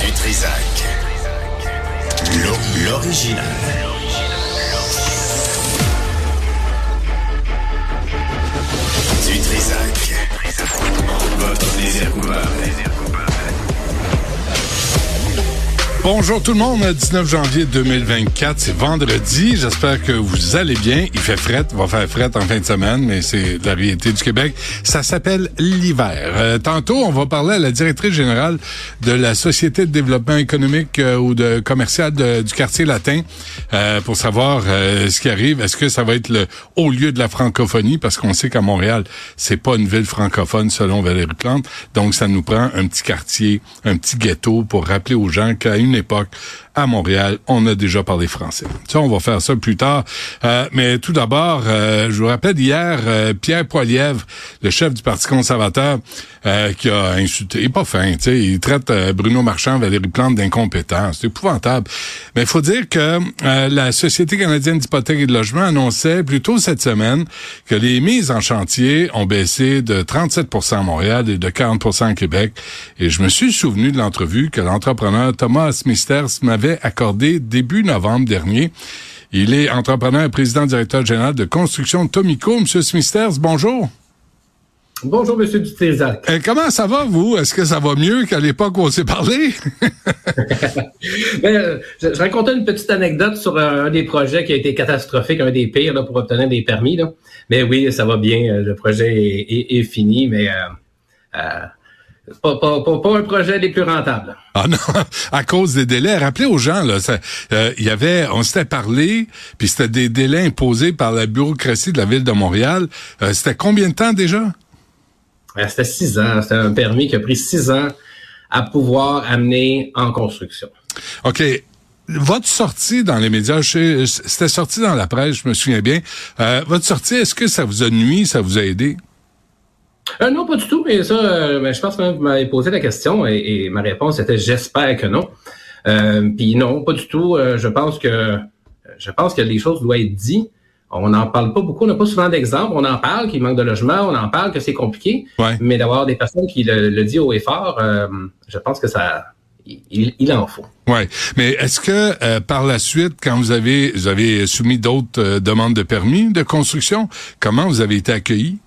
Du Trisac. L'o- L'original. Du Trisac. Votre désir coupable. Bonjour tout le monde, 19 janvier 2024, c'est vendredi. J'espère que vous allez bien. Il fait fret, va faire fret en fin de semaine, mais c'est la réalité du Québec. Ça s'appelle l'hiver. Euh, tantôt, on va parler à la directrice générale de la Société de développement économique euh, ou de commercial du quartier latin euh, pour savoir ce qui arrive. Est-ce que ça va être le haut lieu de la francophonie? Parce qu'on sait qu'à Montréal, c'est pas une ville francophone selon Valérie Plante. Donc ça nous prend un petit quartier, un petit ghetto pour rappeler aux gens qu'à une époque à Montréal, on a déjà parlé français. Ça, on va faire ça plus tard. Euh, mais tout d'abord, euh, je vous rappelle hier, euh, Pierre Poilièvre, le chef du Parti conservateur, euh, qui a insulté, il est pas fin, tu sais, il traite euh, Bruno Marchand, Valérie Plante d'incompétents. C'est épouvantable. Mais il faut dire que euh, la Société canadienne d'hypothèque et de logement annonçait plus tôt cette semaine que les mises en chantier ont baissé de 37% à Montréal et de 40% à Québec. Et je me suis souvenu de l'entrevue que l'entrepreneur Thomas Misters m'avait accordé début novembre dernier. Il est entrepreneur et président directeur général de construction Tomico. Monsieur Smithers, bonjour. Bonjour, Monsieur Dutrisac. Euh, comment ça va, vous? Est-ce que ça va mieux qu'à l'époque où on s'est parlé? Ben, euh, je, je racontais une petite anecdote sur un, un des projets qui a été catastrophique, un des pires là, pour obtenir des permis. Là. Mais oui, ça va bien. euh, Le projet est, est- est fini, mais euh, euh, pas, pas, pas, pas un projet des plus rentables. Ah non, à cause des délais. Rappelez aux gens, là, euh, il y avait, on s'était parlé, puis c'était des délais imposés par la bureaucratie de la ville de Montréal. Euh, c'était combien de temps déjà? Euh, C'était six ans. C'était un permis qui a pris six ans à pouvoir amener en construction. OK. Votre sortie dans les médias, je sais, c'était sorti dans la presse, je me souviens bien. Euh, votre sortie, est-ce que ça vous a nuit, ça vous a aidé? Euh, non, pas du tout, mais ça, euh, ben, je pense que vous m'avez posé la question et, et ma réponse était j'espère que non. Euh, Puis non, pas du tout. Euh, je pense que je pense que les choses doivent être dites. On n'en parle pas beaucoup, on n'a pas souvent d'exemples. On en parle qu'il manque de logement, on en parle que c'est compliqué, Ouais. mais d'avoir des personnes qui le, le disent haut et fort, euh, je pense que ça, il, il en faut. Ouais, mais est-ce que euh, par la suite, quand vous avez vous avez soumis d'autres euh, demandes de permis de construction, comment vous avez été accueilli?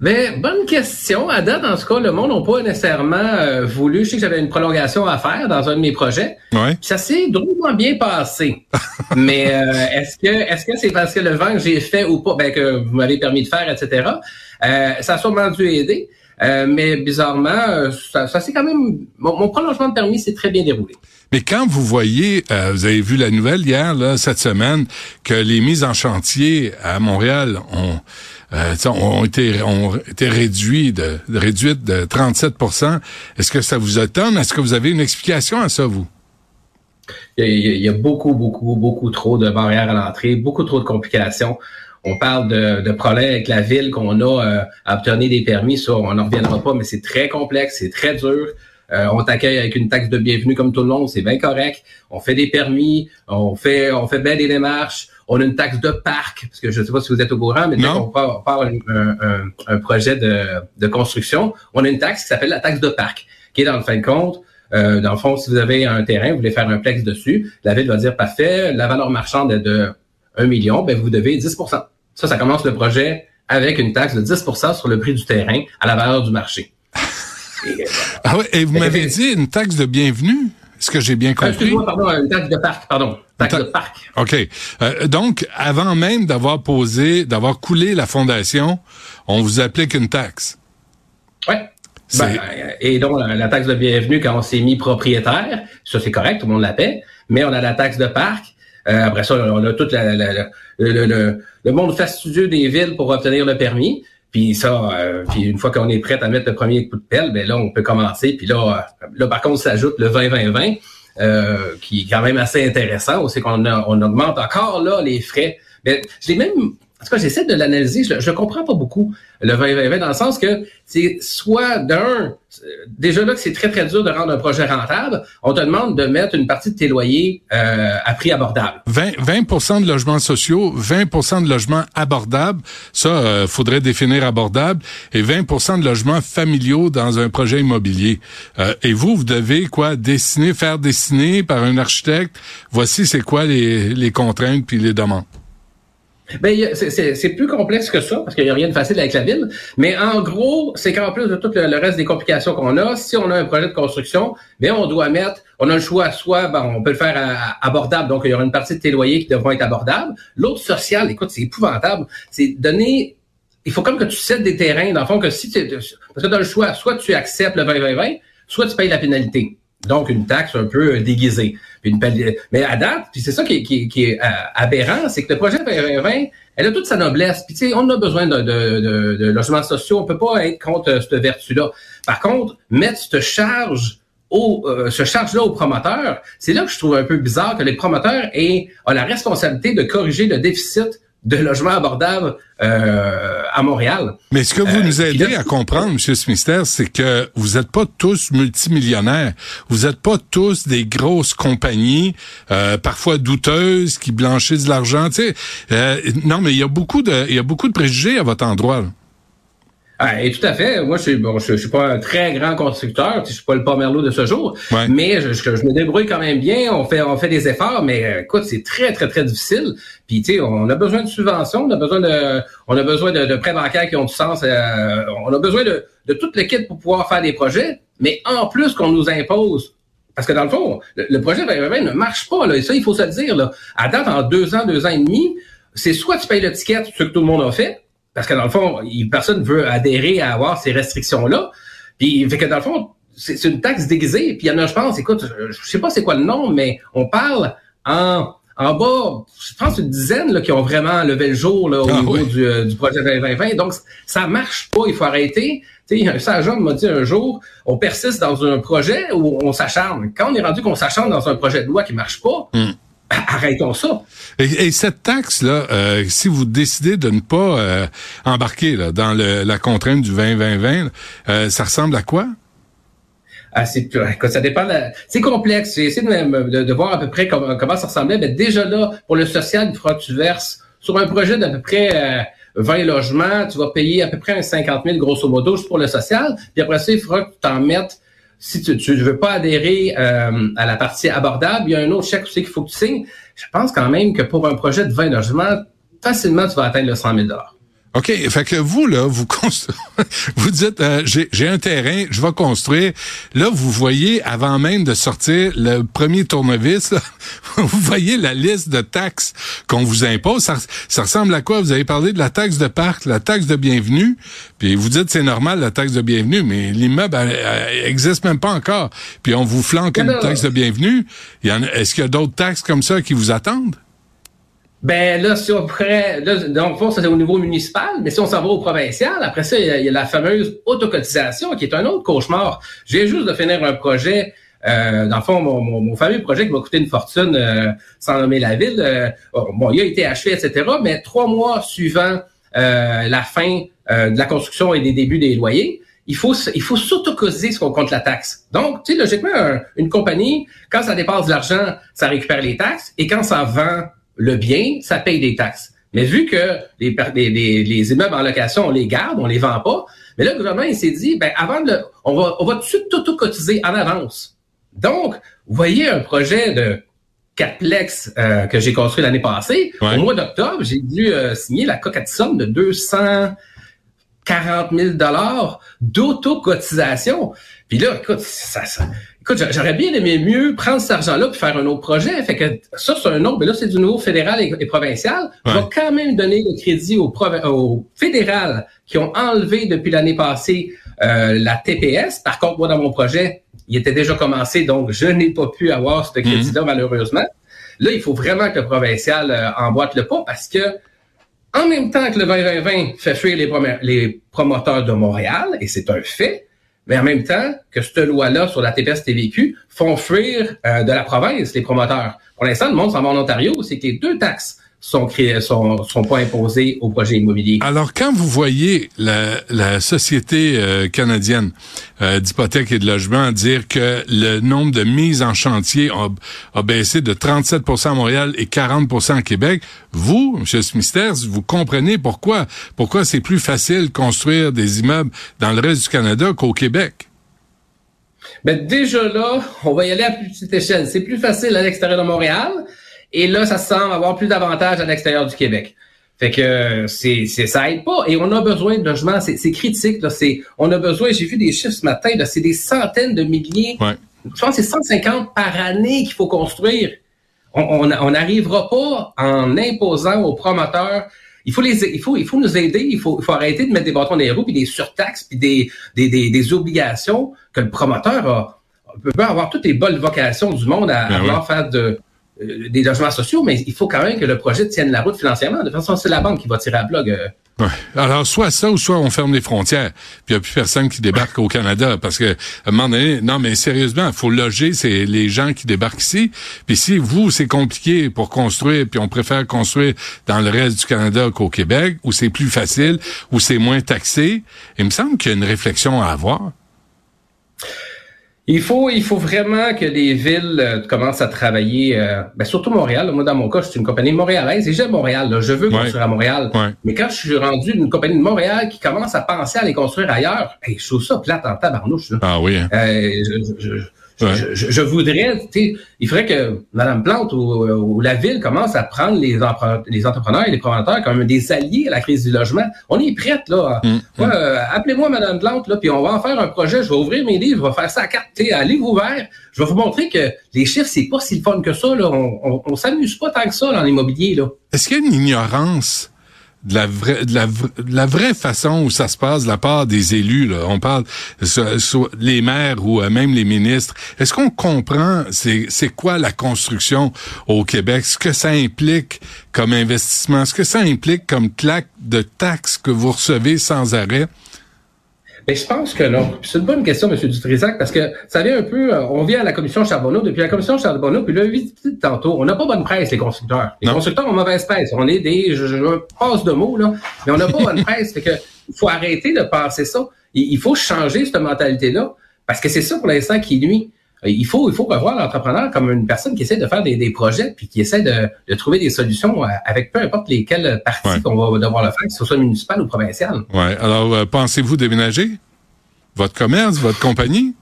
Ben, bonne question. À date, dans ce cas, le monde n'a pas nécessairement euh, voulu. Je sais que j'avais une prolongation à faire dans un de mes projets. Ouais. Ça s'est drôlement bien passé. Mais euh, est-ce que est-ce que c'est parce que le vent que j'ai fait ou pas, ben que vous m'avez permis de faire, etc. Euh, ça a sûrement dû aider. Euh, mais bizarrement, euh, ça, ça s'est quand même. Mon, mon prolongement de permis s'est très bien déroulé. Mais quand vous voyez, euh, vous avez vu la nouvelle hier, là, cette semaine, que les mises en chantier à Montréal ont, euh, ont été ont été réduites de, réduites de 37% Est-ce que ça vous étonne? Est-ce que vous avez une explication à ça, vous? Il y, a, il y a beaucoup, beaucoup, beaucoup trop de barrières à l'entrée, beaucoup trop de complications. On parle de, de problèmes avec la ville qu'on a euh, à obtenir des permis. Ça, on n'en reviendra pas, mais c'est très complexe, c'est très dur. Euh, on t'accueille avec une taxe de bienvenue comme tout le monde, c'est bien correct. On fait des permis, on fait on fait bien des démarches. On a une taxe de parc, parce que je ne sais pas si vous êtes au courant, mais dès Non. qu'on part, part un, un- un- un projet de, de construction, on a une taxe qui s'appelle la taxe de parc, qui est dans le fin de compte, euh, dans le fond, si vous avez un terrain, vous voulez faire un plex dessus, la ville va dire parfait, la valeur marchande est de 1 million, ben vous devez 10% Ça, ça commence le projet avec une taxe de 10% sur le prix du terrain à la valeur du marché. Et, euh, Ah ouais, et vous m'avez dit une taxe de bienvenue? Est-ce que j'ai bien ah, compris? Excuse-moi, pardon, une taxe de parc, pardon. Taxe Ta- de parc. OK. Euh, donc, avant même d'avoir posé, d'avoir coulé la fondation, on vous applique une taxe. Ouais. C'est- Ben, euh, et donc, la, la taxe de bienvenue, quand on s'est mis propriétaire, ça c'est correct, tout le monde la paie, mais on a la taxe de parc. Euh, après ça, on a tout la- le- le- le monde fastidieux des villes pour obtenir le permis. Puis ça, euh, puis une fois qu'on est prêt à mettre le premier coup de pelle, ben là, on peut commencer. Puis là, euh, là par contre, s'ajoute le 20-20-20, euh, qui est quand même assez intéressant. On qu'on on augmente encore là les frais. Ben, je l'ai même en tout cas, j'essaie de l'analyser. Je, je comprends pas beaucoup le 2020 dans le sens que c'est soit d'un, déjà là que c'est très très dur de rendre un projet rentable, on te demande de mettre une partie de tes loyers euh, à prix abordable. 20, 20% de logements sociaux, 20% de logements abordables, ça euh, faudrait définir abordable, et 20% de logements familiaux dans un projet immobilier. Euh, et vous, vous devez quoi? Dessiner, faire dessiner par un architecte. Voici c'est quoi les, les contraintes puis les demandes. Ben, c'est plus complexe que ça, parce qu'il n'y a rien de facile avec la ville. Mais en gros, c'est qu'en plus de tout le, reste des complications qu'on a, si on a un projet de construction, bien, on doit mettre, on a le choix, soit ben, on peut le faire abordable, donc il y aura une partie de tes loyers qui devront être abordables. L'autre social, écoute, c'est épouvantable, c'est donner il faut comme que tu cèdes des terrains, dans le fond, que si tu parce que tu as le choix, soit tu acceptes le 20-20-20, soit tu payes la pénalité. Donc, une taxe un peu déguisée. une, mais à date, puis c'est ça qui, qui, qui est euh, aberrant, c'est que le projet 2020, elle a toute sa noblesse. Puis tu sais, on a besoin de, de, de, de, logements sociaux. On peut pas être contre euh, cette vertu-là. Par contre, mettre cette charge au, euh, ce charge-là aux promoteurs, c'est là que je trouve un peu bizarre que les promoteurs aient ont la responsabilité de corriger le déficit de logements abordables euh, à Montréal. Mais ce que vous nous euh, aidez à comprendre, M. Smither, c'est que vous n'êtes pas tous multimillionnaires. Vous n'êtes pas tous des grosses compagnies, euh, parfois douteuses, qui blanchissent de l'argent. Tu sais, non, mais il y a beaucoup de, il y a beaucoup de préjugés à votre endroit. Là. Ah, et tout à fait. Moi, je suis bon, je, suis pas un très grand constructeur, je suis pas le Pomerleau de ce jour, mais je, je, me débrouille quand même bien. On fait, on fait des efforts, mais euh, écoute, c'est très, très, très difficile. Puis, tu sais, on a besoin de subventions, on a besoin de, on a besoin de, de prêts bancaires qui ont du sens. Euh, on a besoin de, de toute l'équipe pour pouvoir faire des projets, mais en plus qu'on nous impose parce que dans le fond, le, projet 2020 ne marche pas. Là, et ça, il faut se le dire. Là. À date, en deux ans, deux ans et demi, c'est soit tu payes le ticket, ce que tout le monde a fait, parce que dans le fond, personne veut adhérer à avoir ces restrictions-là. Puis, fait que dans le fond, c'est une taxe déguisée. Puis il y en a, je pense, écoute, je sais pas c'est quoi le nom, mais on parle en en bas, je pense une dizaine là, qui ont vraiment levé le jour là, au ah niveau du, euh, du, projet 2020. Donc, ça marche pas, il faut arrêter. Tu sais, un sergent m'a dit un jour, on persiste dans un projet où on s'acharne. Quand on est rendu qu'on s'acharne dans un projet de loi qui marche pas, hmm arrêtons ça. Et, cette taxe-là, euh, si vous décidez de ne pas euh, embarquer là, dans le, la contrainte du 20-20-20, euh, ça ressemble à quoi? Ah, c'est, ça dépend. c'est complexe. J'ai essayé de, de, voir à peu près comment, comment ça ressemblait. Mais déjà là, pour le social, il faudra que tu verses sur un projet d'à peu près 20 logements, tu vas payer à peu près un 50 000 grosso modo juste pour le social. Puis après ça, il faudra que tu t'en mettes si tu ne veux pas adhérer euh, à la partie abordable, il y a un autre chèque aussi qu'il faut que tu signes. Je pense quand même que pour un projet de 20 logements, facilement, tu vas atteindre le 100 000 OK, fait que vous là, vous vous dites euh, j'ai un terrain, je vais construire. Là, vous voyez avant même de sortir le premier tournevis, vous voyez la liste de taxes qu'on vous impose. Ça, ça, ressemble à quoi? Vous avez parlé de la taxe de parc, la taxe de bienvenue, puis vous dites c'est normal la taxe de bienvenue, mais l'immeuble existe même pas encore. Puis on vous flanque une taxe de bienvenue. Est-ce qu'il y a d'autres taxes comme ça qui vous attendent? Ben là, si on pourrait, là, donc ça c'est au niveau municipal, mais si on s'en va au provincial, après ça, il y, a, la fameuse autocotisation qui est un autre cauchemar. J'ai juste de finir un projet. Euh, dans le fond, mon, mon, fameux projet qui m'a coûté une fortune euh, sans nommer la ville, euh, bon, il a été achevé, etc. Mais trois mois suivant euh, la fin de la construction et des débuts des loyers, il faut il faut s'autocotiser ce qu'on compte la taxe. Donc, tu sais, logiquement, une compagnie, quand ça dépasse de l'argent, ça récupère les taxes, et quand ça vend le bien, ça paye des taxes. Mais vu que les, les, les, immeubles en location, on les garde, on les vend pas, mais là, le gouvernement, il s'est dit, ben, avant de, on va, on va tout de suite auto-cotiser en avance. Donc, vous voyez un projet de Caplex euh, que j'ai construit l'année passée. Au mois d'octobre, j'ai dû euh, signer la coquette somme de 240 000 dollars d'auto-cotisation. Puis là, écoute, ça, ça, Écoute, j'aurais bien aimé mieux prendre cet argent-là pour faire un autre projet. Fait que ça, c'est un autre, mais là, c'est du nouveau fédéral et, provincial. On va quand même donner le crédit au, au fédéral qui ont enlevé depuis l'année passée euh, la TPS. Par contre, moi, dans mon projet, il était déjà commencé, donc je n'ai pas pu avoir ce crédit-là, mhm. malheureusement. Là, il faut vraiment que le provincial euh, emboîte le pas parce que en même temps que le 2020 fait fuir les, les promoteurs de Montréal, et c'est un fait, mais en même temps que cette loi-là sur la TPS TVQ font fuir euh, de la province les promoteurs. Pour l'instant, le monde s'en va en Ontario, c'est que les deux taxes sont, créés, sont, sont pas imposés au projet immobilier. Alors, quand vous voyez la, la Société euh, canadienne euh, d'hypothèque et de logement dire que le nombre de mises en chantier a, a baissé de 37% à Montréal et 40% à Québec, vous, M. Smithers, vous comprenez pourquoi. Pourquoi c'est plus facile de construire des immeubles dans le reste du Canada qu'au Québec? Ben déjà là, on va y aller à plus petite échelle. C'est plus facile à l'extérieur de Montréal. Et là, ça semble avoir plus d'avantages à l'extérieur du Québec. Fait que c'est, c'est ça aide pas. Et on a besoin de logements. C'est, c'est critique. Là. C'est, on a besoin, j'ai vu des chiffres ce matin, là, c'est des centaines de milliers. Ouais. Je pense que c'est 150 par année qu'il faut construire. On n'arrivera pas en imposant aux promoteurs. Il faut les, il faut, il faut nous aider. Il faut, il faut arrêter de mettre des bâtons dans les roues puis des surtaxes puis des, des, des, des obligations que le promoteur a, peut avoir toutes les bonnes vocations du monde à, Ben à vouloir faire de, euh, des logements sociaux, mais il faut quand même que le projet tienne la route financièrement. De toute façon, c'est la banque qui va tirer à blog. euh. Ouais. Alors, soit ça, ou soit on ferme les frontières, puis il n'y a plus personne qui débarque au Canada, parce que, à un moment donné, non, mais sérieusement, faut loger c'est les gens qui débarquent ici. Puis si vous, c'est compliqué pour construire, puis on préfère construire dans le reste du Canada qu'au Québec, où c'est plus facile, où c'est moins taxé, il me semble qu'il y a une réflexion à avoir. Il faut, il faut vraiment que les villes euh, commencent à travailler, euh, ben, surtout Montréal. Moi, dans mon cas, je suis une compagnie montréalaise et j'aime Montréal. là. Je veux Ouais. construire à Montréal. Ouais. Mais quand je suis rendu d'une compagnie de Montréal qui commence à penser à les construire ailleurs, hey, je trouve ça plate en tabarnouche. là. Ah oui. hein. Euh, je, je- je- Ouais. je, je- je voudrais, tu sais, il faudrait que Mme Plante ou, ou la ville commence à prendre les, entrepreneurs et les promoteurs comme des alliés à la crise du logement. On est prête, là. Mm, Ouais, euh, Appelez-moi Mme Plante, là, puis on va en faire un projet. Je vais ouvrir mes livres, je vais faire ça à carte, tu sais, à livre ouvert. Je vais vous montrer que les chiffres, c'est pas si fun que ça, là. On, on, on s'amuse pas tant que ça dans l'immobilier, là. Est-ce qu'il y a une ignorance de la vraie, de la, de la vraie façon où ça se passe la part des élus, là? On parle, so- so- les maires ou euh, même les ministres. Est-ce qu'on comprend c'est, c'est quoi la construction au Québec? Ce que ça implique comme investissement? Ce que ça implique comme claque de taxes que vous recevez sans arrêt? Ben, je pense que non. C'est une bonne question, M. Dutrisac, parce que ça vient un peu, euh, on vient à la commission Charbonneau, depuis la commission Charbonneau, puis là, vite, vite, tantôt, on n'a pas bonne presse, les constructeurs. Les Non. constructeurs ont mauvaise presse. On est des, je, je passe de mots, là, mais on n'a pas bonne presse. Fait que, faut arrêter de penser ça. Il, il faut changer cette mentalité-là, parce que c'est ça pour l'instant qui nuit. Euh, Il faut, il faut revoir l'entrepreneur comme une personne qui essaie de faire des, des projets, puis qui essaie de, de trouver des solutions euh, avec peu importe lesquelles parties Ouais. qu'on va devoir le faire, que ce soit municipal ou provincial. Ouais. Alors, euh, pensez-vous déménager? Votre commerce, votre compagnie?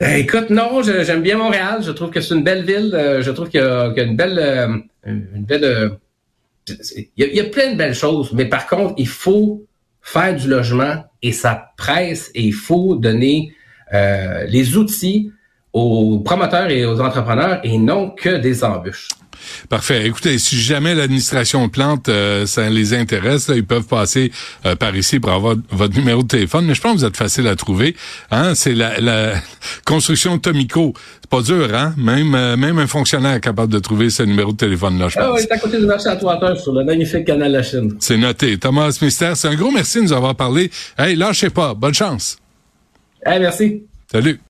Écoute, non, j'aime bien Montréal. Je trouve que c'est une belle ville. Je trouve qu'il y, y a une belle, une belle. il, y a, il y a plein de belles choses, mais par contre, il faut faire du logement et ça presse et il faut donner euh, les outils aux promoteurs et aux entrepreneurs et non que des embûches. Parfait. Écoutez, si jamais l'administration Plante, euh, ça les intéresse, là, ils peuvent passer euh, par ici pour avoir votre numéro de téléphone. Mais je pense que vous êtes facile à trouver. Hein? C'est la, la construction Tomico. C'est pas dur, hein? Même, euh, même un fonctionnaire est capable de trouver ce numéro de téléphone-là, je Ah pense. oui, c'est à côté du marché à Toiteur sur le magnifique canal de la Chine. C'est noté. Thomas Mister, c'est un gros merci de nous avoir parlé. Hey, lâchez pas. Bonne chance. Eh, merci. Salut.